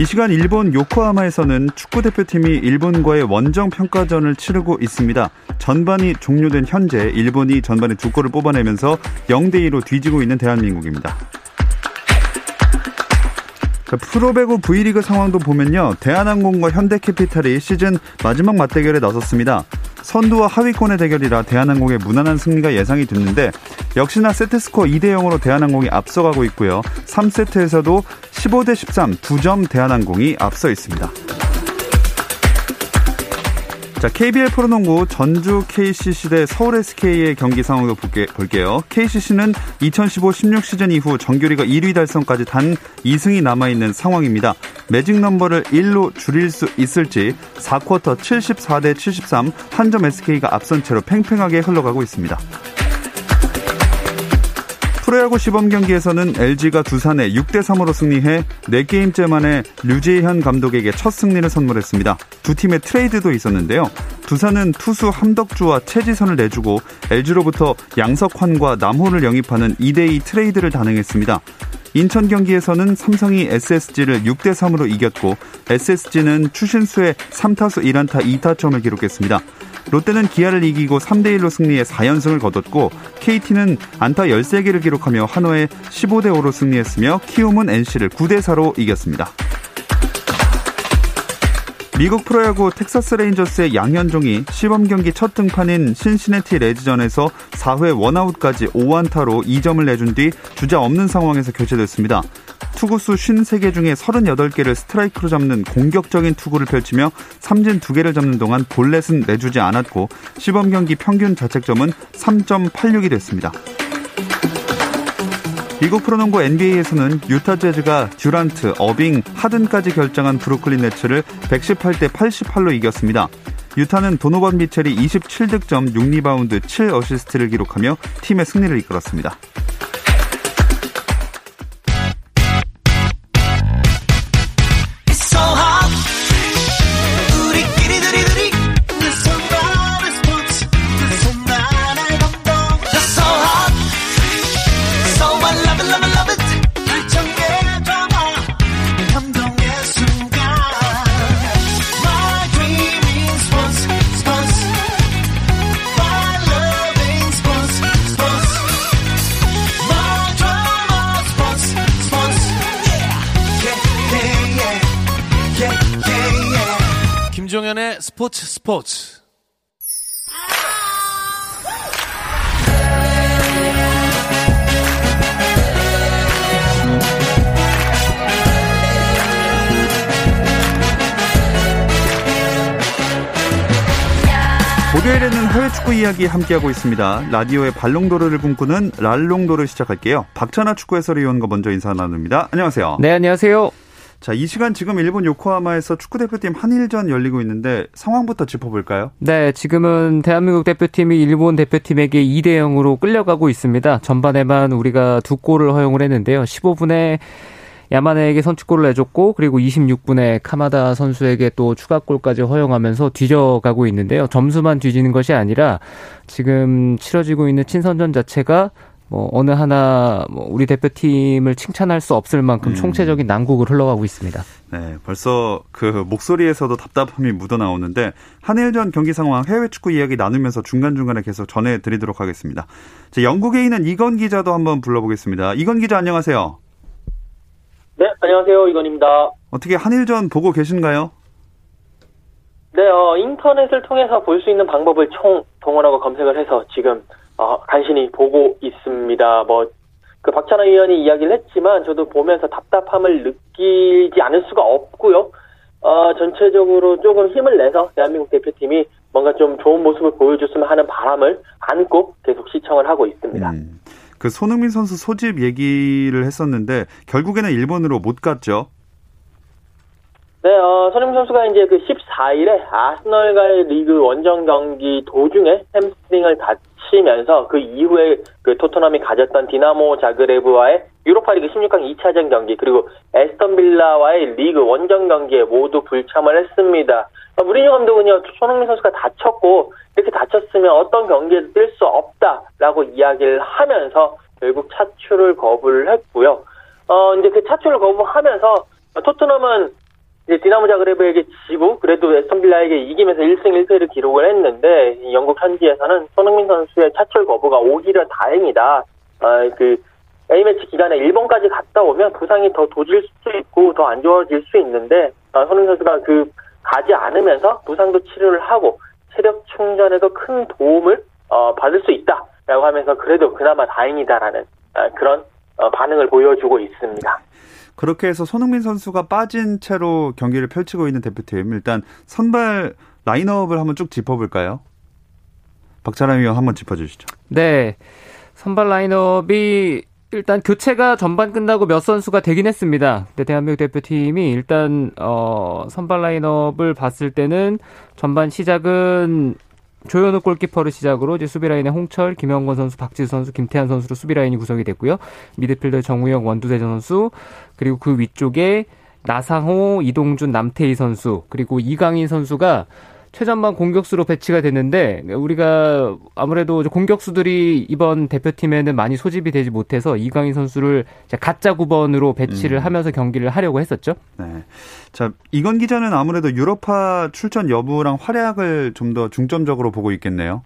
이 시간 일본 요코하마에서는 축구 대표팀이 일본과의 원정 평가전을 치르고 있습니다. 전반이 종료된 현재 일본이 전반에 두 골을 뽑아내면서 0대 2로 뒤지고 있는 대한민국입니다. 프로배구 V리그 상황도 보면요. 대한항공과 현대캐피탈이 시즌 마지막 맞대결에 나섰습니다. 선두와 하위권의 대결이라 대한항공의 무난한 승리가 예상이 됐는데 역시나 세트스코어 2대 0으로 대한항공이 앞서가고 있고요. 3세트에서도 15대 13 2점 대한항공이 앞서 있습니다. 자, KBL 프로농구 전주 KCC 대 서울 SK의 경기 상황도 볼게, 볼게요. KCC는 2015-16 시즌 이후 정규리가 1위 달성까지 단 2승이 남아있는 상황입니다. 매직 넘버를 1로 줄일 수 있을지 4쿼터 74대 73 한 점 SK가 앞선 채로 팽팽하게 흘러가고 있습니다. 프로야구 시범 경기에서는 LG가 두산에 6대 3으로 승리해 4게임째 만에 류지현 감독에게 첫 승리를 선물했습니다. 두 팀의 트레이드도 있었는데요. 두산은 투수 함덕주와 채지선을 내주고 LG로부터 양석환과 남호를 영입하는 2대2 트레이드를 단행했습니다. 인천 경기에서는 삼성이 SSG를 6대 3으로 이겼고 SSG는 추신수의 3타수 1안타 2타점을 기록했습니다. 롯데는 기아를 이기고 3대 1로 승리해 4연승을 거뒀고 KT는 안타 13개를 기록하며 한화에 15대 5로 승리했으며 키움은 NC를 9대 4로 이겼습니다. 미국 프로야구 텍사스 레인저스의 양현종이 시범 경기 첫 등판인 신시내티 레즈전에서 4회 원아웃까지 5안타로 2점을 내준 뒤 주자 없는 상황에서 교체됐습니다. 투구수 53개 중에 38개를 스트라이크로 잡는 공격적인 투구를 펼치며 삼진 2개를 잡는 동안 볼넷은 내주지 않았고 시범 경기 평균 자책점은 3.86이 됐습니다. 미국 프로농구 NBA에서는 유타 재즈가 듀란트, 어빙, 하든까지 결장한 브루클린 네츠를 118대 88로 이겼습니다. 유타는 도노반 미첼이 27득점, 6리바운드, 7어시스트를 기록하며 팀의 승리를 이끌었습니다. 스포츠 스포츠 목요일에는 해외 축구 이야기 함께하고 있습니다. 라디오의 발롱도르를 꿈꾸는 랄롱도르 시작할게요. 박찬아 축구 해설위원과 먼저 인사 나눕니다. 안녕하세요. 네, 안녕하세요. 자, 이 시간 지금 일본 요코하마에서 축구 대표팀 한일전 열리고 있는데 상황부터 짚어볼까요? 네, 지금은 대한민국 대표팀이 일본 대표팀에게 2대 0으로 끌려가고 있습니다. 전반에만 우리가 두 골을 허용을 했는데요. 15분에 야마네에게 선취골을 내줬고 그리고 26분에 카마다 선수에게 또 추가골까지 허용하면서 뒤져가고 있는데요. 점수만 뒤지는 것이 아니라 지금 치러지고 있는 친선전 자체가 뭐 어느 하나 뭐 우리 대표팀을 칭찬할 수 없을 만큼 음. 총체적인 난국을 흘러가고 있습니다. 네, 벌써 그 목소리에서도 답답함이 묻어 나오는데 한일전 경기 상황 해외 축구 이야기 나누면서 중간 중간에 계속 전해드리도록 하겠습니다. 자, 영국에 있는 이건 기자도 한번 불러보겠습니다. 이건 기자 안녕하세요. 네, 안녕하세요 이건입니다. 어떻게 한일전 보고 계신가요? 네, 어, 인터넷을 통해서 볼 수 있는 방법을 총 동원하고 검색을 해서 지금 어, 간신히 보고 있습니다. 뭐, 그 박찬하 위원이 이야기를 했지만 저도 보면서 답답함을 느끼지 않을 수가 없고요. 어, 전체적으로 조금 힘을 내서 대한민국 대표팀이 뭔가 좀 좋은 모습을 보여줬으면 하는 바람을 안고 계속 시청을 하고 있습니다. 음. 그 손흥민 선수 소집 얘기를 했었는데 결국에는 일본으로 못 갔죠. 네, 어, 손흥민 선수가 이제 그 14일에 아스널과의 리그 원정 경기 도중에 햄스트링을 다치면서 그 이후에 그 토트넘이 가졌던 디나모 자그레브와의 유로파리그 16강 2차전 경기 그리고 에스턴 빌라와의 리그 원정 경기에 모두 불참을 했습니다. 어, 무리뉴 감독은요 손흥민 선수가 다쳤고 이렇게 다쳤으면 어떤 경기에도 뛸 수 없다라고 이야기를 하면서 결국 차출을 거부를 했고요. 어 이제 그 차출을 거부하면서 토트넘은 이제 디나모 자그레브에게 지고 그래도 에스턴 빌라에게 이기면서 1승 1패를 기록을 했는데 영국 현지에서는 손흥민 선수의 차출 거부가 오히려 다행이다. 어, 그 A매치 기간에 일본까지 갔다 오면 부상이 더 도질 수 있고 더 안 좋아질 수 있는데 어, 손흥민 선수가 그 가지 않으면서 부상도 치료를 하고 체력 충전에도 큰 도움을 어, 받을 수 있다라고 하면서 그래도 그나마 다행이다라는 어, 그런 어, 반응을 보여주고 있습니다. 그렇게 해서 손흥민 선수가 빠진 채로 경기를 펼치고 있는 대표팀 일단 선발 라인업을 한번 쭉 짚어볼까요? 박찬남 위원 한번 짚어주시죠. 네, 선발 라인업이 일단 교체가 전반 끝나고 몇 선수가 되긴 했습니다. 근데 대한민국 대표팀이 일단 어 선발 라인업을 봤을 때는 전반 시작은 조현우 골키퍼를 시작으로 이제 수비 라인에 홍철, 김영권 선수, 박지수 선수, 김태환 선수로 수비 라인이 구성이 됐고요. 미드필더 정우영, 원두재 선수 그리고 그 위쪽에 나상호, 이동준, 남태희 선수 그리고 이강인 선수가 최전방 공격수로 배치가 됐는데 우리가 아무래도 공격수들이 이번 대표팀에는 많이 소집이 되지 못해서 이강인 선수를 가짜 9번으로 배치를 음. 하면서 경기를 하려고 했었죠. 네. 자, 이건 기자는 아무래도 유럽파 출전 여부랑 활약을 좀 더 중점적으로 보고 있겠네요.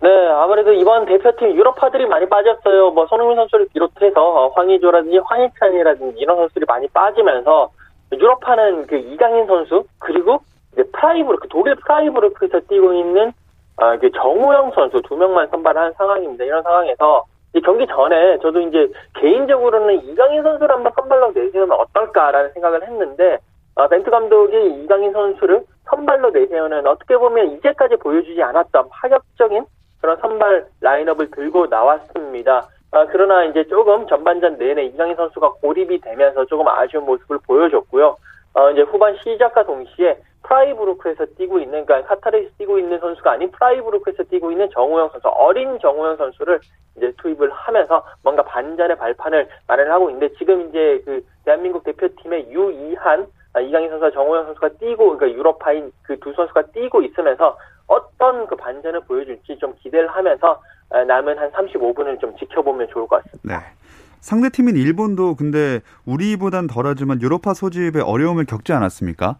네, 아무래도 이번 대표팀 유럽파들이 많이 빠졌어요. 뭐 손흥민 선수를 비롯해서 황의조라든지 황희찬이라든지 이런 선수들이 많이 빠지면서 유럽파는 그 이강인 선수 그리고 이제 프라이브르크 독일 프라이브르크에서 뛰고 있는 아, 그 정우영 선수 두 명만 선발한 상황입니다. 이런 상황에서 이 경기 전에 저도 이제 개인적으로는 이강인 선수를 한번 선발로 내세우면 어떨까라는 생각을 했는데 아, 벤트 감독이 이강인 선수를 선발로 내세우는 어떻게 보면 이제까지 보여주지 않았던 파격적인 그런 선발 라인업을 들고 나왔습니다. 아, 그러나 이제 조금 전반전 내내 이강인 선수가 고립이 되면서 조금 아쉬운 모습을 보여줬고요. 어, 이제 후반 시작과 동시에 프라이브루크에서 뛰고 있는 그러니까 카타르에서 뛰고 있는 선수가 아닌 프라이브루크에서 뛰고 있는 정우영 선수 어린 정우영 선수를 이제 투입을 하면서 뭔가 반전의 발판을 마련하고 있는데 지금 이제 그 대한민국 대표팀의 유이한 아, 이강인 선수와 정우영 선수가 뛰고 그러니까 유럽파인 그 두 선수가 뛰고 있으면서 어떤 그 반전을 보여줄지 좀 기대를 하면서 아, 남은 한 35분을 좀 지켜보면 좋을 것 같습니다. 네. 상대 팀인 일본도 근데 우리보단 덜하지만 유럽파 소집에 어려움을 겪지 않았습니까?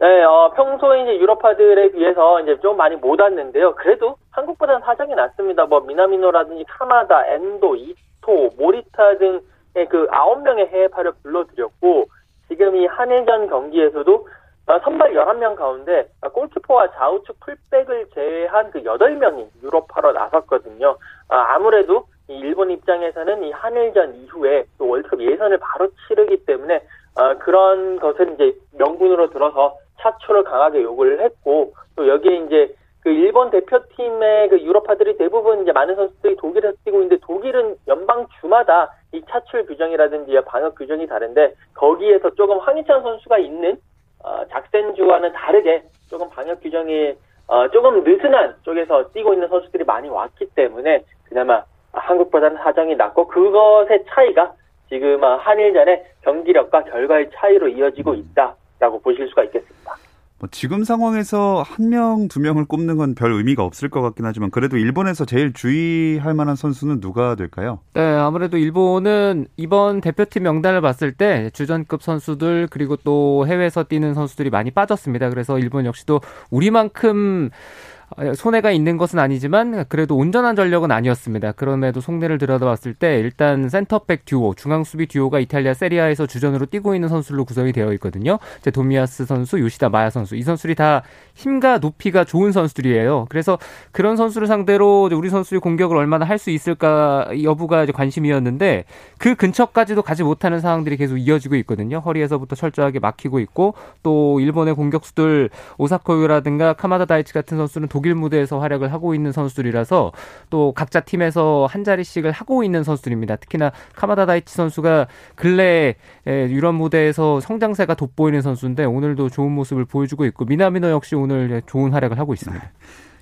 네, 어, 평소에 이제 유럽파들에 비해서 이제 좀 많이 못 왔는데요. 그래도 한국보다는 사정이 낫습니다. 뭐, 미나미노라든지 카나다, 엔도, 이토, 모리타 등의 그 아홉 명의 해외파를 불러들였고, 지금 이 한일전 경기에서도 어, 선발 11명 가운데 골키퍼와 좌우측 풀백을 제외한 그 8명이 유럽파로 나섰거든요. 아, 아무래도 일본 입장에서는 이 한일전 이후에 또 월드컵 예선을 바로 치르기 때문에 어, 그런 것을 이제 명분으로 들어서 차출을 강하게 요구를 했고 또 여기에 이제 그 일본 대표팀의 그 유럽파들이 대부분 이제 많은 선수들이 독일에서 뛰고 있는데 독일은 연방 주마다 이 차출 규정이라든지 방역 규정이 다른데 거기에서 조금 황희찬 선수가 있는 어, 작센주와는 다르게 조금 방역 규정이 어, 조금 느슨한 쪽에서 뛰고 있는 선수들이 많이 왔기 때문에 그나마 한국보다는 사정이 낮고 그것의 차이가 지금 한일전의 경기력과 결과의 차이로 이어지고 있다라고 보실 수가 있겠습니다. 뭐 지금 상황에서 한 명, 두 명을 꼽는 건 별 의미가 없을 것 같긴 하지만 그래도 일본에서 제일 주의할 만한 선수는 누가 될까요? 네, 아무래도 일본은 이번 대표팀 명단을 봤을 때 주전급 선수들 그리고 또 해외에서 뛰는 선수들이 많이 빠졌습니다. 그래서 일본 역시도 우리만큼 어, 손해가 있는 것은 아니지만 그래도 온전한 전력은 아니었습니다. 그럼에도 속내를 들여다봤을 때 일단 센터백 듀오, 중앙 수비 듀오가 이탈리아 세리아에서 주전으로 뛰고 있는 선수로 구성이 되어 있거든요. 이제 도미아스 선수, 요시다 마야 선수 이 선수들이 다 힘과 높이가 좋은 선수들이에요. 그래서 그런 선수를 상대로 우리 선수들이 공격을 얼마나 할 수 있을까 여부가 관심이었는데 그 근처까지도 가지 못하는 상황들이 계속 이어지고 있거든요. 허리에서부터 철저하게 막히고 있고 또 일본의 공격수들 오사코유라든가 카마다 다이치 같은 선수는 도 독일 무대에서 활약을 하고 있는 선수들이라서 또 각자 팀에서 한 자리씩을 하고 있는 선수들입니다. 특히나 카마다 다이치 선수가 근래 유럽 무대에서 성장세가 돋보이는 선수인데 오늘도 좋은 모습을 보여주고 있고 미나미노 역시 오늘 좋은 활약을 하고 있습니다. 네.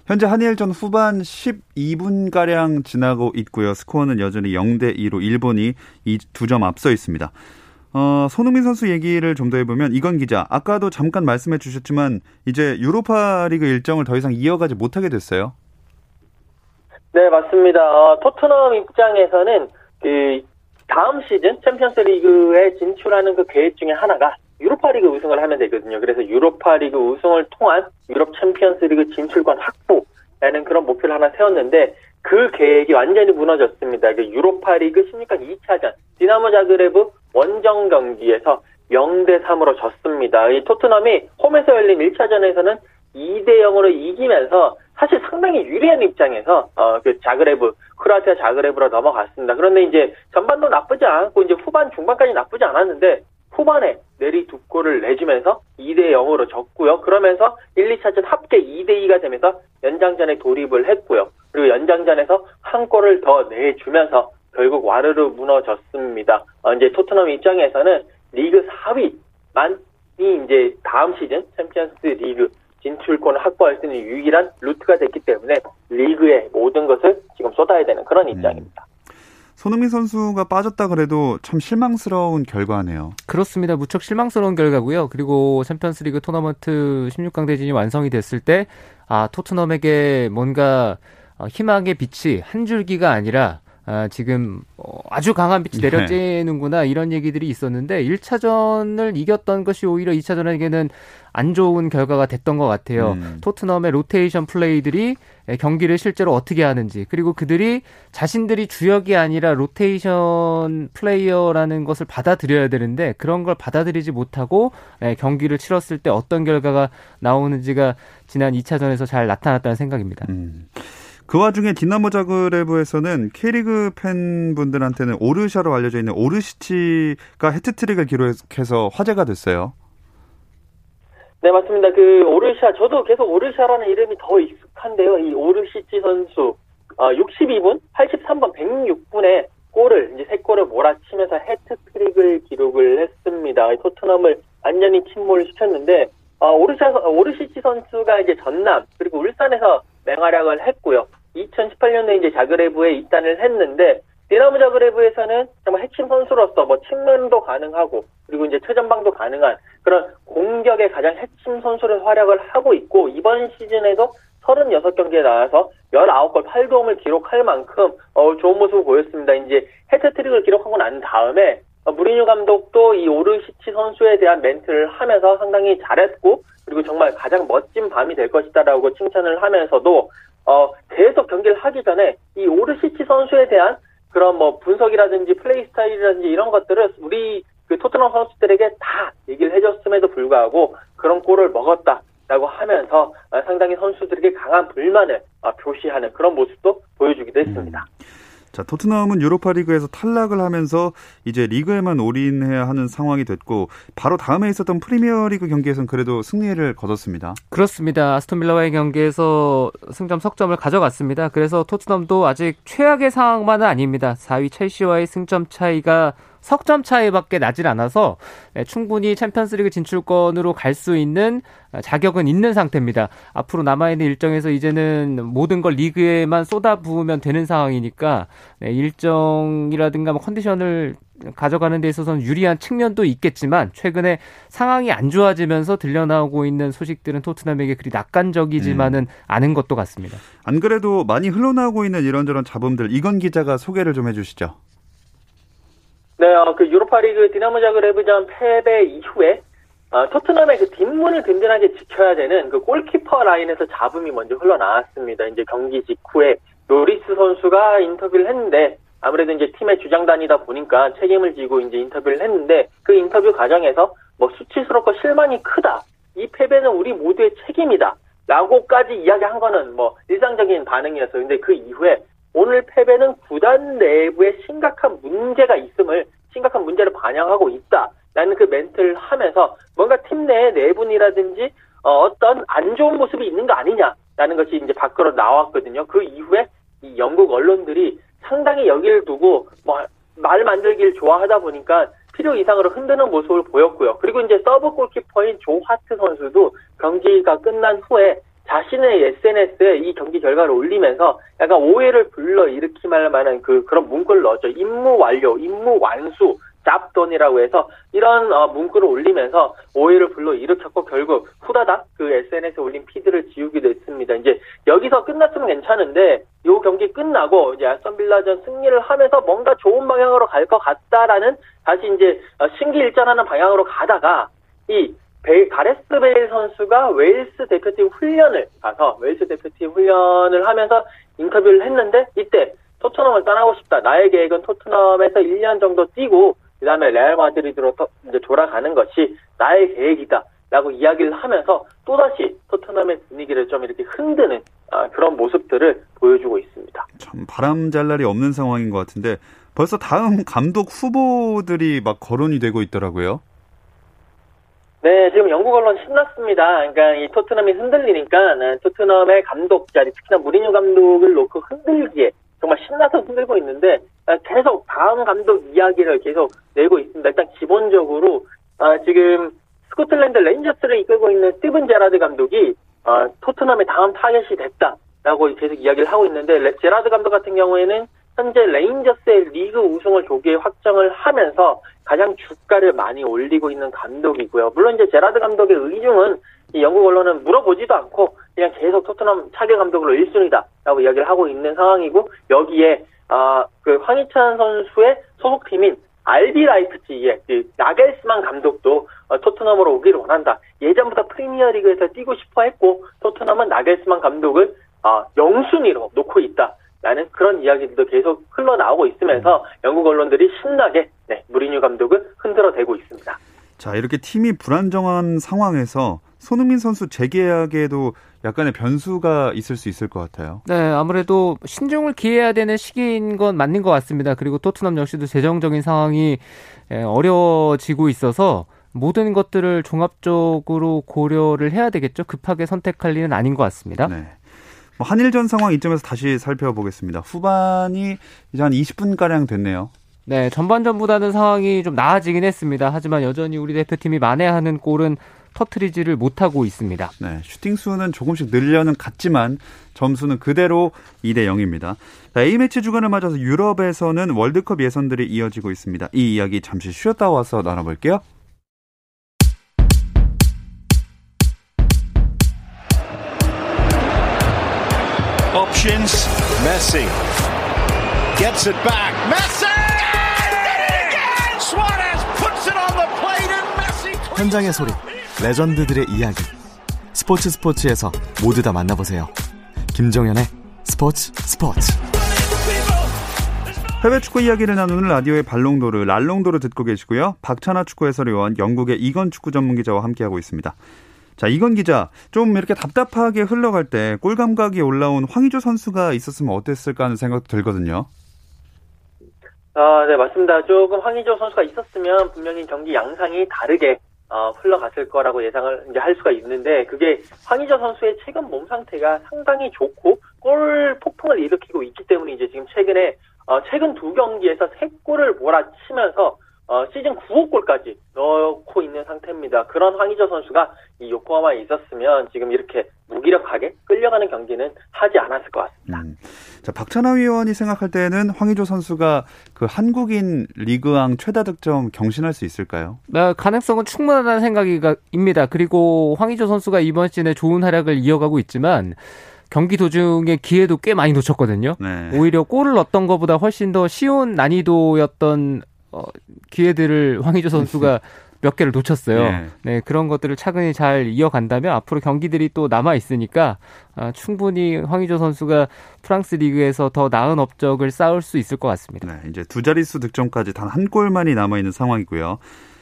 현재 한일전 후반 12분 가량 지나고 있고요. 스코어는 여전히 0대 2로 일본이 두 점 앞서 있습니다. 어, 손흥민 선수 얘기를 좀 더 해보면 이건 기자 아까도 잠깐 말씀해 주셨지만 이제 유로파 리그 일정을 더 이상 이어가지 못하게 됐어요. 네 맞습니다. 어, 토트넘 입장에서는 그 다음 시즌 챔피언스 리그에 진출하는 그 계획 중에 하나가 유로파리그 우승을 하면 되거든요. 그래서 유로파리그 우승을 통한 유럽 챔피언스리그 진출권 확보라는 그런 목표를 하나 세웠는데 그 계획이 완전히 무너졌습니다. 그 유로파리그 16강 2차전 디나모 자그레브 원정 경기에서 0대 3으로 졌습니다. 이 토트넘이 홈에서 열린 1차전에서는 2대 0으로 이기면서 사실 상당히 유리한 입장에서 어 그 자그레브 크로아티아 자그레브로 넘어갔습니다. 그런데 이제 전반도 나쁘지 않고 이제 후반 중반까지 나쁘지 않았는데 후반에 내리 두 골을 내주면서 2대 0으로 졌고요. 그러면서 1, 2차전 합계 2대 2가 되면서 연장전에 돌입을 했고요. 그리고 연장전에서 한 골을 더 내주면서 결국 와르르 무너졌습니다. 어, 이제 토트넘 입장에서는 리그 4위만이 이제 다음 시즌 챔피언스 리그 진출권을 확보할 수 있는 유일한 루트가 됐기 때문에 리그의 모든 것을 지금 쏟아야 되는 그런 음. 입장입니다. 손흥민 선수가 빠졌다 그래도 참 실망스러운 결과네요. 그렇습니다. 무척 실망스러운 결과고요. 그리고 챔피언스리그 토너먼트 16강 대진이 완성이 됐을 때 아, 토트넘에게 뭔가 어, 희망의 빛이 한 줄기가 아니라 아, 지금 어, 아주 강한 빛이 네. 내려지는구나 이런 얘기들이 있었는데 1차전을 이겼던 것이 오히려 2차전에게는 안 좋은 결과가 됐던 것 같아요. 음. 토트넘의 로테이션 플레이들이 경기를 실제로 어떻게 하는지 그리고 그들이 자신들이 주역이 아니라 로테이션 플레이어라는 것을 받아들여야 되는데 그런 걸 받아들이지 못하고 경기를 치렀을 때 어떤 결과가 나오는지가 지난 2차전에서 잘 나타났다는 생각입니다. 음. 그 와중에 디나모 자그레브에서는 K리그 팬분들한테는 오르샤로 알려져 있는 오르시치가 해트트릭을 기록해서 화제가 됐어요. 네, 맞습니다. 그 오르샤 저도 계속 오르샤라는 이름이 더 익숙한데요. 이 오르시치 선수 어, 62분, 83번, 106분에 골을 이제 세 골을 몰아치면서 해트트릭을 기록을 했습니다. 토트넘을 완전히 침몰 시켰는데 어, 오르샤 오르시치 선수가 이제 전남 그리고 울산에서 맹활약을 했고요. 2018년에 이제 자그레브에 입단을 했는데 디나무 자그레브에서는 정말 핵심 선수로서 뭐 측면도 가능하고 그리고 이제 최전방도 가능한 그런 공격의 가장 핵심 선수를 활약을 하고 있고 이번 시즌에도 36경기에 나와서 19골 8도움을 기록할 만큼 어, 좋은 모습을 보였습니다. 이제 해트트릭을 기록하고 난 다음에 어, 무리뉴 감독도 이 오르시치 선수에 대한 멘트를 하면서 상당히 잘했고 그리고 정말 가장 멋진 밤이 될 것이다라고 칭찬을 하면서도 어, 계속 경기를 하기 전에 이 오르시치 선수에 대한 그런 뭐 분석이라든지 플레이 스타일이라든지 이런 것들을 우리 그 토트넘 선수들에게 다 얘기를 해줬음에도 불구하고 그런 골을 먹었다라고 하면서 어, 상당히 선수들에게 강한 불만을 어, 표시하는 그런 모습도 보여주기도 했습니다. 음. 자, 토트넘은 유로파 리그에서 탈락을 하면서 이제 리그에만 올인해야 하는 상황이 됐고 바로 다음에 있었던 프리미어 리그 경기에서는 그래도 승리를 거뒀습니다. 그렇습니다. 아스톤 빌라와의 경기에서 승점 석점을 가져갔습니다. 그래서 토트넘도 아직 최악의 상황만은 아닙니다. 4위 첼시와의 승점 차이가 석 점 차이밖에 나질 않아서 네, 충분히 챔피언스리그 진출권으로 갈 수 있는 자격은 있는 상태입니다. 앞으로 남아있는 일정에서 이제는 모든 걸 리그에만 쏟아부으면 되는 상황이니까 네, 일정이라든가 뭐 컨디션을 가져가는 데 있어서는 유리한 측면도 있겠지만 최근에 상황이 안 좋아지면서 들려나오고 있는 소식들은 토트넘에게 그리 낙관적이지만은 음. 않은 것도 같습니다. 안 그래도 많이 흘러나오고 있는 이런저런 잡음들 이건 기자가 소개를 좀 해주시죠. 네, 어, 그 유로파리그 디나모 자그레브전 패배 이후에 어, 토트넘의 그 뒷문을 든든하게 지켜야 되는 그 골키퍼 라인에서 잡음이 먼저 흘러나왔습니다. 이제 경기 직후에 요리스 선수가 인터뷰를 했는데 아무래도 이제 팀의 주장단이다 보니까 책임을 지고 이제 인터뷰를 했는데 그 인터뷰 과정에서 뭐 수치스럽고 실망이 크다. 이 패배는 우리 모두의 책임이다. 라고까지 이야기한 거는 뭐 일상적인 반응이었어요. 근데 그 이후에 오늘 패배는 구단 내부에 심각한 문제가 문제를 반영하고 있다 라는 그 멘트를 하면서 뭔가 팀내 내분이라든지 어, 어떤 안 좋은 모습이 있는 거 아니냐 라는 것이 이제 밖으로 나왔거든요. 그 이후에 이 영국 언론들이 상당히 여기를 두고 뭐 말 만들기를 좋아하다 보니까 필요 이상으로 흔드는 모습을 보였고요. 그리고 이제 서브 골키퍼인 조 하트 선수도 경기가 끝난 후에 자신의 SNS에 이 경기 결과를 올리면서 약간 오해를 불러 일으킬 만한 그 그런 문구를 넣었죠. 임무 완료, 임무 완수, job done이라고 해서 이런 어, 문구를 올리면서 오해를 불러 일으켰고 결국 후다닥 그 SNS에 올린 피드를 지우기도 했습니다. 이제 여기서 끝났으면 괜찮은데 이 경기 끝나고 이제 아스턴 빌라전 승리를 하면서 뭔가 좋은 방향으로 갈 것 같다라는 다시 이제 어, 심기일전하는 방향으로 가다가 이 베일, 가레스 베일 선수가 웨일스 대표팀 훈련을 가서 웨일스 대표팀 훈련을 하면서 인터뷰를 했는데 이때 토트넘을 떠나고 싶다. 나의 계획은 토트넘에서 1년 정도 뛰고 그다음에 레알 마드리드로 이제 돌아가는 것이 나의 계획이다. 라고 이야기를 하면서 또다시 토트넘의 분위기를 좀 이렇게 흔드는 아, 그런 모습들을 보여주고 있습니다. 참 바람 잘 날이 없는 상황인 것 같은데 벌써 다음 감독 후보들이 막 거론이 되고 있더라고요. 네, 지금 영국 언론 신났습니다. 그러니까 이 토트넘이 흔들리니까 네, 토트넘의 감독 자리, 특히나 무리뉴 감독을 놓고 흔들기에 정말 신나서 흔들고 있는데 아, 계속 다음 감독 이야기를 계속 내고 있습니다. 일단 기본적으로 아, 지금 스코틀랜드 레인저스를 이끌고 있는 스티븐 제라드 감독이 아, 토트넘의 다음 타겟이 됐다라고 계속 이야기를 하고 있는데 제라드 감독 같은 경우에는 현재 레인저스의 리그 우승을 조기에 확정을 하면서 가장 주가를 많이 올리고 있는 감독이고요. 물론 이제 제라드 감독의 의중은 영국 언론은 물어보지도 않고 그냥 계속 토트넘 차기 감독으로 1순위다라고 이야기를 하고 있는 상황이고 여기에 아, 그 황희찬 선수의 소속팀인 RB 라이프치히의 그 나겔스만 감독도 어, 토트넘으로 오기를 원한다. 예전부터 프리미어리그에서 뛰고 싶어 했고 토트넘은 나겔스만 감독을 어, 영순위로 놓고 있다. 라는 그런 이야기들도 계속 흘러나오고 있으면서 영국 언론들이 신나게 네, 무리뉴 감독을 흔들어대고 있습니다. 자, 이렇게 팀이 불안정한 상황에서 손흥민 선수 재계약에도 약간의 변수가 있을 수 있을 것 같아요. 네, 아무래도 신중을 기해야 되는 시기인 건 맞는 것 같습니다. 그리고 토트넘 역시도 재정적인 상황이 어려워지고 있어서 모든 것들을 종합적으로 고려를 해야 되겠죠. 급하게 선택할 일은 아닌 것 같습니다. 네. 뭐 한일전 상황 이점에서 다시 살펴보겠습니다. 후반이 이제 한 20분가량 됐네요. 네, 전반전보다는 상황이 좀 나아지긴 했습니다. 하지만 여전히 우리 대표팀이 만회하는 골은 터트리지를 못하고 있습니다. 네, 슈팅 수는 조금씩 늘려는 갔지만 점수는 그대로 2대 0입니다. 자, A매치 주간을 맞아서 유럽에서는 월드컵 예선들이 이어지고 있습니다. 이 이야기 잠시 쉬었다 와서 나눠볼게요. options. Messi gets it back. Messi! 현장의 소리, 레전드들의 이야기. 스포츠 스포츠에서 모두 다 만나보세요. 김정현의 스포츠 스포츠. 해외 축구 이야기를 나누는 라디오의 발롱도르, 랄롱도르 듣고 계시고요. 박찬아 축구 해설위원, 영국의 이건 축구 전문 기자와 함께하고 있습니다. 자, 이건 기자, 좀 이렇게 답답하게 흘러갈 때 골 감각이 올라온 황의조 선수가 있었으면 어땠을까 하는 생각도 들거든요. 아, 네, 맞습니다. 조금 황의조 선수가 있었으면 분명히 경기 양상이 다르게 어, 흘러갔을 거라고 예상을 이제 할 수가 있는데 그게 황의조 선수의 최근 몸 상태가 상당히 좋고 골 폭풍을 일으키고 있기 때문에 이제 지금 최근에 어, 최근 두 경기에서 세 골을 몰아치면서 어, 시즌 9호 골까지 넣고 있는 상태입니다. 그런 황희조 선수가 이 요코하마에 있었으면 지금 이렇게 무기력하게 끌려가는 경기는 하지 않았을 것 같습니다. 음. 자, 박찬하 위원이 생각할 때는 황희조 선수가 그 한국인 리그왕 최다 득점 경신할 수 있을까요? 네, 가능성은 충분하다는 생각입니다. 그리고 황희조 선수가 이번 시즌에 좋은 활약을 이어가고 있지만 경기 도중에 기회도 꽤 많이 놓쳤거든요. 네. 오히려 골을 넣었던 것보다 훨씬 더 쉬운 난이도였던 어, 기회들을 황희조 선수가 몇 개를 놓쳤어요. 네. 네. 그런 것들을 차근히 잘 이어간다면 앞으로 경기들이 또 남아 있으니까 아, 충분히 황희조 선수가 프랑스 리그에서 더 나은 업적을 쌓을 수 있을 것 같습니다. 네, 이제 두 자릿수 득점까지 단 한 골만이 남아 있는 상황이고요.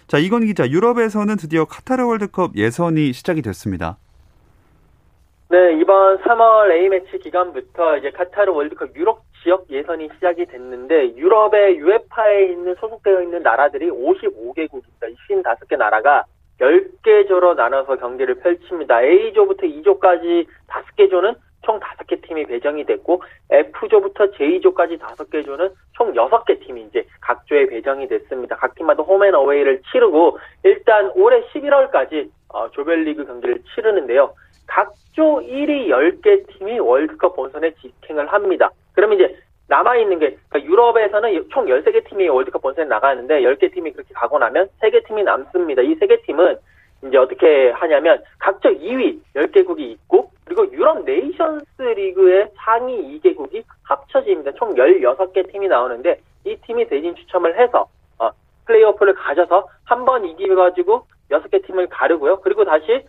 자, 이건 기자, 유럽에서는 드디어 카타르 월드컵 예선이 시작이 됐습니다. 네, 이번 3월 A매치 기간부터 이제 카타르 월드컵 유럽 지역 예선이 시작이 됐는데 유럽의 유에파에 있는 소속되어 있는 나라들이 55개국입니다. 55개 나라가 10개 조로 나눠서 경기를 펼칩니다. A조부터 2조까지 5개 조는 총 5개 팀이 배정이 됐고 F조부터 J조까지 5개 조는 총 6개 팀이 이제 각 조에 배정이 됐습니다. 각 팀마다 홈앤 어웨이를 치르고 일단 올해 11월까지 어, 조별리그 경기를 치르는데요. 각조 1위 10개 팀이 월드컵 본선에 직행을 합니다. 그러면 이제 남아있는 게, 그러니까 유럽에서는 총 13개 팀이 월드컵 본선에 나가는데 10개 팀이 그렇게 가고 나면 3개 팀이 남습니다. 이 3개 팀은 이제 어떻게 하냐면 각자 2위 10개국이 있고 그리고 유럽 네이션스 리그의 상위 2개국이 합쳐집니다. 총 16개 팀이 나오는데 이 팀이 대진 추첨을 해서 어, 플레이오프를 가져서 한 번 이기가지고 6개 팀을 가르고요. 그리고 다시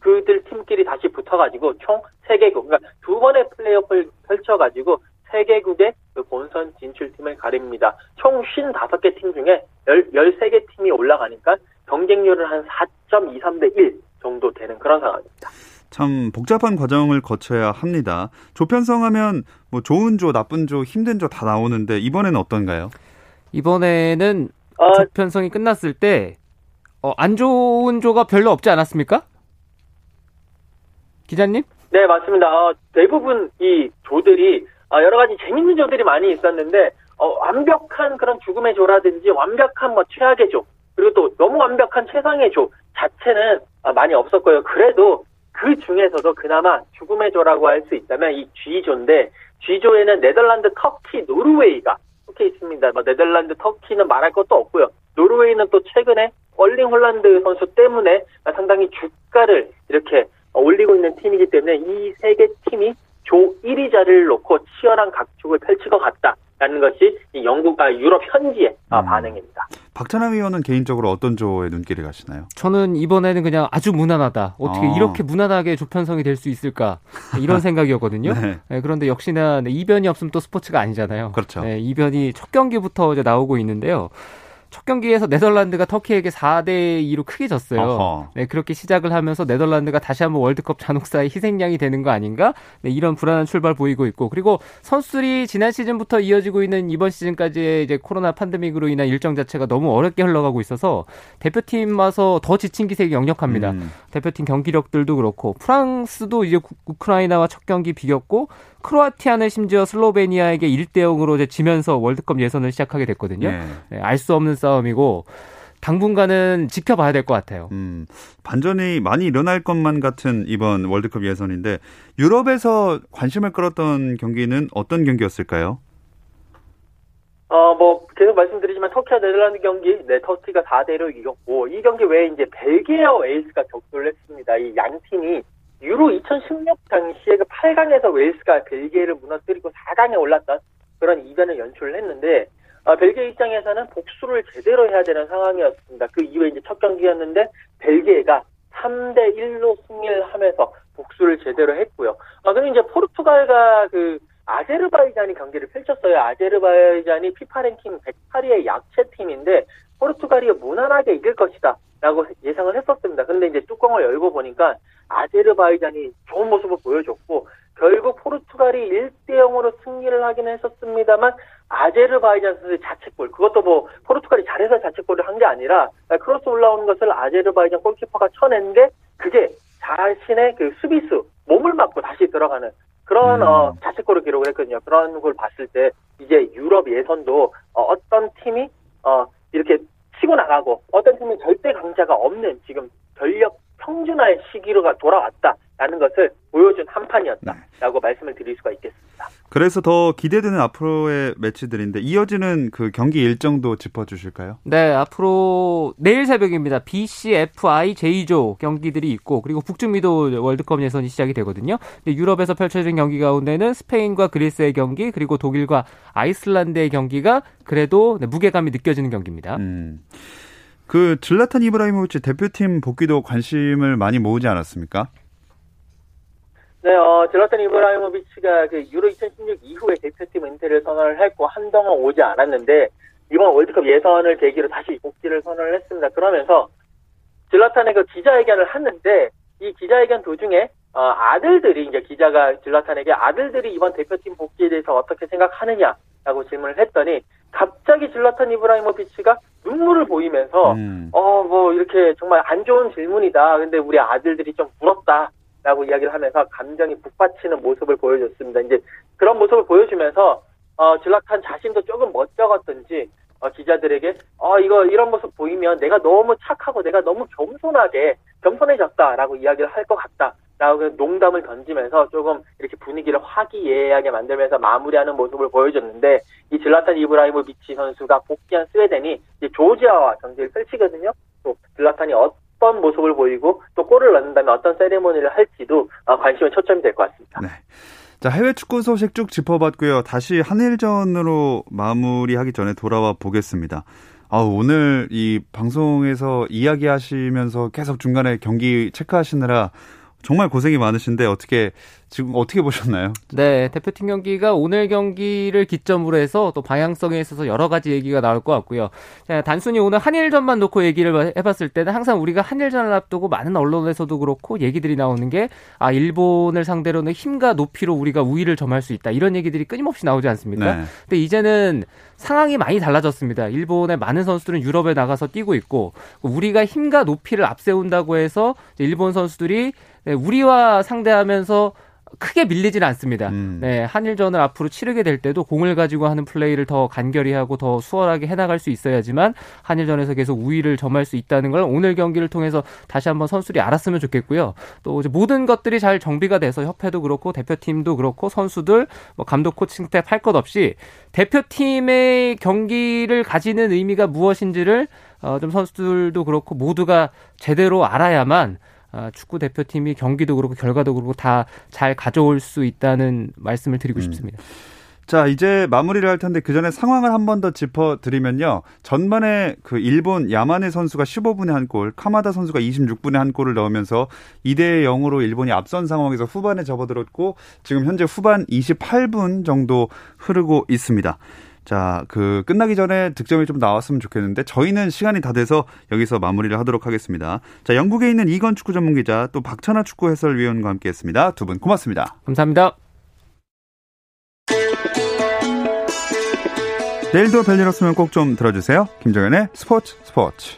그들 팀끼리 다시 붙어가지고 총 3개국, 그러니까 두 번의 플레이오프를 펼쳐가지고 3개국의 그 본선 진출팀을 가립니다. 총 55개 팀 중에 13개 팀이 올라가니까 경쟁률은 한 4.23대 1 정도 되는 그런 상황입니다. 참 복잡한 과정을 거쳐야 합니다. 조편성 하면 뭐 좋은 조, 나쁜 조, 힘든 조 다 나오는데 이번에는 어떤가요? 이번에는 어... 조편성이 끝났을 때 어, 안 좋은 조가 별로 없지 않았습니까? 기자님? 네, 맞습니다. 어, 대부분 이 조들이 어, 여러 가지 재밌는 조들이 많이 있었는데 어, 완벽한 그런 죽음의 조라든지 완벽한 뭐 최악의 조 그리고 또 너무 완벽한 최상의 조 자체는 어, 많이 없었고요. 그래도 그 중에서도 그나마 죽음의 조라고 할 수 있다면 이 G조인데 G조에는 네덜란드, 터키, 노르웨이가 속해 있습니다. 뭐 네덜란드, 터키는 말할 것도 없고요. 노르웨이는 또 최근에 얼링 홀란드 선수 때문에 상당히 주가를 이렇게 올리고 있는 팀이기 때문에 이 세 개 팀이 조 1위 자리를 놓고 치열한 각축을 펼칠 것 같다라는 것이 영국, 아, 유럽 현지의 음. 반응입니다. 박찬하 위원은 개인적으로 어떤 조에 눈길을 가시나요? 저는 이번에는 그냥 아주 무난하다. 어떻게 어. 이렇게 무난하게 조편성이 될 수 있을까 이런 생각이었거든요. 네. 네, 그런데 역시나 이변이 없으면 또 스포츠가 아니잖아요. 그렇죠. 네, 이변이 첫 경기부터 이제 나오고 있는데요. 첫 경기에서 네덜란드가 터키에게 4대 2로 크게 졌어요. 어허. 네, 그렇게 시작을 하면서 네덜란드가 다시 한번 월드컵 잔혹사의 희생양이 되는 거 아닌가? 네, 이런 불안한 출발 보이고 있고 그리고 선수들이 지난 시즌부터 이어지고 있는 이번 시즌까지의 이제 코로나 팬데믹으로 인한 일정 자체가 너무 어렵게 흘러가고 있어서 대표팀 와서 더 지친 기색이 역력합니다. 음. 대표팀 경기력들도 그렇고 프랑스도 이제 우크라이나와 첫 경기 비겼고 크로아티아는 심지어 슬로베니아에게 1대 0으로 이제 지면서 월드컵 예선을 시작하게 됐거든요. 네. 네, 알수 없는 싸움이고 당분간은 지켜봐야 될 것 같아요. 음, 반전이 많이 일어날 것만 같은 이번 월드컵 예선인데 유럽에서 관심을 끌었던 경기는 어떤 경기였을까요? 어, 뭐, 계속 말씀드리지만, 터키와 네덜란드 경기, 네, 터키가 4대1로 이겼고, 이 경기 외에 이제 벨기에와 웨일스가 격돌을 했습니다. 이 양 팀이 유로 2016 당시에 그 8강에서 웨일스가 벨기에를 무너뜨리고 4강에 올랐던 그런 이변을 연출을 했는데 어, 벨기에 입장에서는 복수를 제대로 해야 되는 상황이었습니다. 그 이후에 이제 첫 경기였는데 벨기에가 3대 1로 승리를 하면서 복수를 제대로 했고요. 아, 그리고 이제 포르투갈과 그 아제르바이잔이 경기를 펼쳤어요. 아제르바이잔이 피파 랭킹 108위의 약체 팀인데 포르투갈이 무난하게 이길 것이다. 라고 예상을 했었습니다. 그런데 이제 뚜껑을 열고 보니까 아제르바이잔이 좋은 모습을 보여줬고 결국 포르투갈이 1대 0으로 승리를 하긴 했었습니다만 아제르바이잔 선수의 자책골 그것도 뭐 포르투갈이 잘해서 자책골을 한 게 아니라 크로스 올라오는 것을 아제르바이잔 골키퍼가 쳐낸데 그게 자신의 그 수비수 몸을 맞고 다시 들어가는 그런 음. 어, 자책골을 기록을 했거든요. 그런 걸 봤을 때 이제 유럽 예선도 어, 어떤 팀이 어, 이렇게 치고 나가고 어떤 팀은 절대 강자가 없는 지금 전력 평준화의 시기로가 돌아왔다 라는 것을 보여준 한 판이었다라고 네. 말씀을 드릴 수가 있겠습니다. 그래서 더 기대되는 앞으로의 매치들인데 이어지는 그 경기 일정도 짚어주실까요? 네, 앞으로 내일 새벽입니다. BCFI J조 경기들이 있고 그리고 북중미도 월드컵 예선이 시작이 되거든요. 유럽에서 펼쳐진 경기 가운데는 스페인과 그리스의 경기 그리고 독일과 아이슬란드의 경기가 그래도 무게감이 느껴지는 경기입니다. 음. 그 질라탄 이브라이모비치 대표팀 복귀도 관심을 많이 모으지 않았습니까? 네, 어, 질라탄 이브라이모비치가 그 유로 2016 이후에 대표팀 은퇴를 선언을 했고 한동안 오지 않았는데 이번 월드컵 예선을 계기로 다시 복귀를 선언을 했습니다. 그러면서 질라탄의 그 기자회견을 하는데 이 기자회견 도중에 어, 아들들이 이제 기자가 질라탄에게 아들들이 이번 대표팀 복귀에 대해서 어떻게 생각하느냐라고 질문을 했더니 갑자기 질라탄 이브라이모비치가 눈물을 보이면서 음. 어뭐 이렇게 정말 안 좋은 질문이다. 근데 우리 아들들이 좀 부럽다. 라고 이야기를 하면서 감정이 북받치는 모습을 보여줬습니다. 이제 그런 모습을 보여주면서 어, 질라탄 자신도 조금 멋쩍었던지 어, 기자들에게 어, 이거 이런 모습 보이면 내가 너무 착하고 내가 너무 겸손하게 겸손해졌다라고 이야기를 할 것 같다. 라고 농담을 던지면서 조금 이렇게 분위기를 화기애애하게 만들면서 마무리하는 모습을 보여줬는데 이 질라탄 이브라이모비치 선수가 복귀한 스웨덴이 조지아와 경기를 펼치거든요. 또 질라탄이 어떤 모습을 보이고 또 골을 넣는다면 어떤 세레모니를 할지도 어, 관심의 초점이 될 것 같습니다. 네. 자, 해외 축구 소식 쭉 짚어봤고요. 다시 한일전으로 마무리하기 전에 돌아와 보겠습니다. 아, 오늘 이 방송에서 이야기하시면서 계속 중간에 경기 체크하시느라 정말 고생이 많으신데 어떻게 지금 어떻게 보셨나요? 네, 대표팀 경기가 오늘 경기를 기점으로 해서 또 방향성에 있어서 여러 가지 얘기가 나올 것 같고요. 자, 단순히 오늘 한일전만 놓고 얘기를 해봤을 때는 항상 우리가 한일전을 앞두고 많은 언론에서도 그렇고 얘기들이 나오는 게 아, 일본을 상대로는 힘과 높이로 우리가 우위를 점할 수 있다. 이런 얘기들이 끊임없이 나오지 않습니까? 네. 근데 이제는 상황이 많이 달라졌습니다. 일본의 많은 선수들은 유럽에 나가서 뛰고 있고 우리가 힘과 높이를 앞세운다고 해서 일본 선수들이 우리와 상대하면서 크게 밀리지는 않습니다. 음. 네, 한일전을 앞으로 치르게 될 때도 공을 가지고 하는 플레이를 더 간결히 하고 더 수월하게 해나갈 수 있어야지만 한일전에서 계속 우위를 점할 수 있다는 걸 오늘 경기를 통해서 다시 한번 선수들이 알았으면 좋겠고요. 또 이제 모든 것들이 잘 정비가 돼서 협회도 그렇고 대표팀도 그렇고 선수들, 뭐 감독 코칭 스태프 할 것 없이 대표팀의 경기를 가지는 의미가 무엇인지를 어, 좀 선수들도 그렇고 모두가 제대로 알아야만 아, 축구 대표팀이 경기도 그렇고 결과도 그렇고 다 잘 가져올 수 있다는 말씀을 드리고 음. 싶습니다. 자, 이제 마무리를 할 텐데 그 전에 상황을 한 번 더 짚어 드리면요. 전반에 그 일본 야마네 선수가 15분에 한 골, 카마다 선수가 26분에 한 골을 넣으면서 2대 0으로 일본이 앞선 상황에서 후반에 접어들었고 지금 현재 후반 28분 정도 흐르고 있습니다. 자, 그 끝나기 전에 득점이 좀 나왔으면 좋겠는데 저희는 시간이 다 돼서 여기서 마무리를 하도록 하겠습니다. 자, 영국에 있는 이건 축구 전문 기자 또 박찬아 축구 해설위원과 함께 했습니다. 두 분 고맙습니다. 감사합니다. 내일도 별일 없으면 꼭 좀 들어주세요. 김정현의 스포츠 스포츠.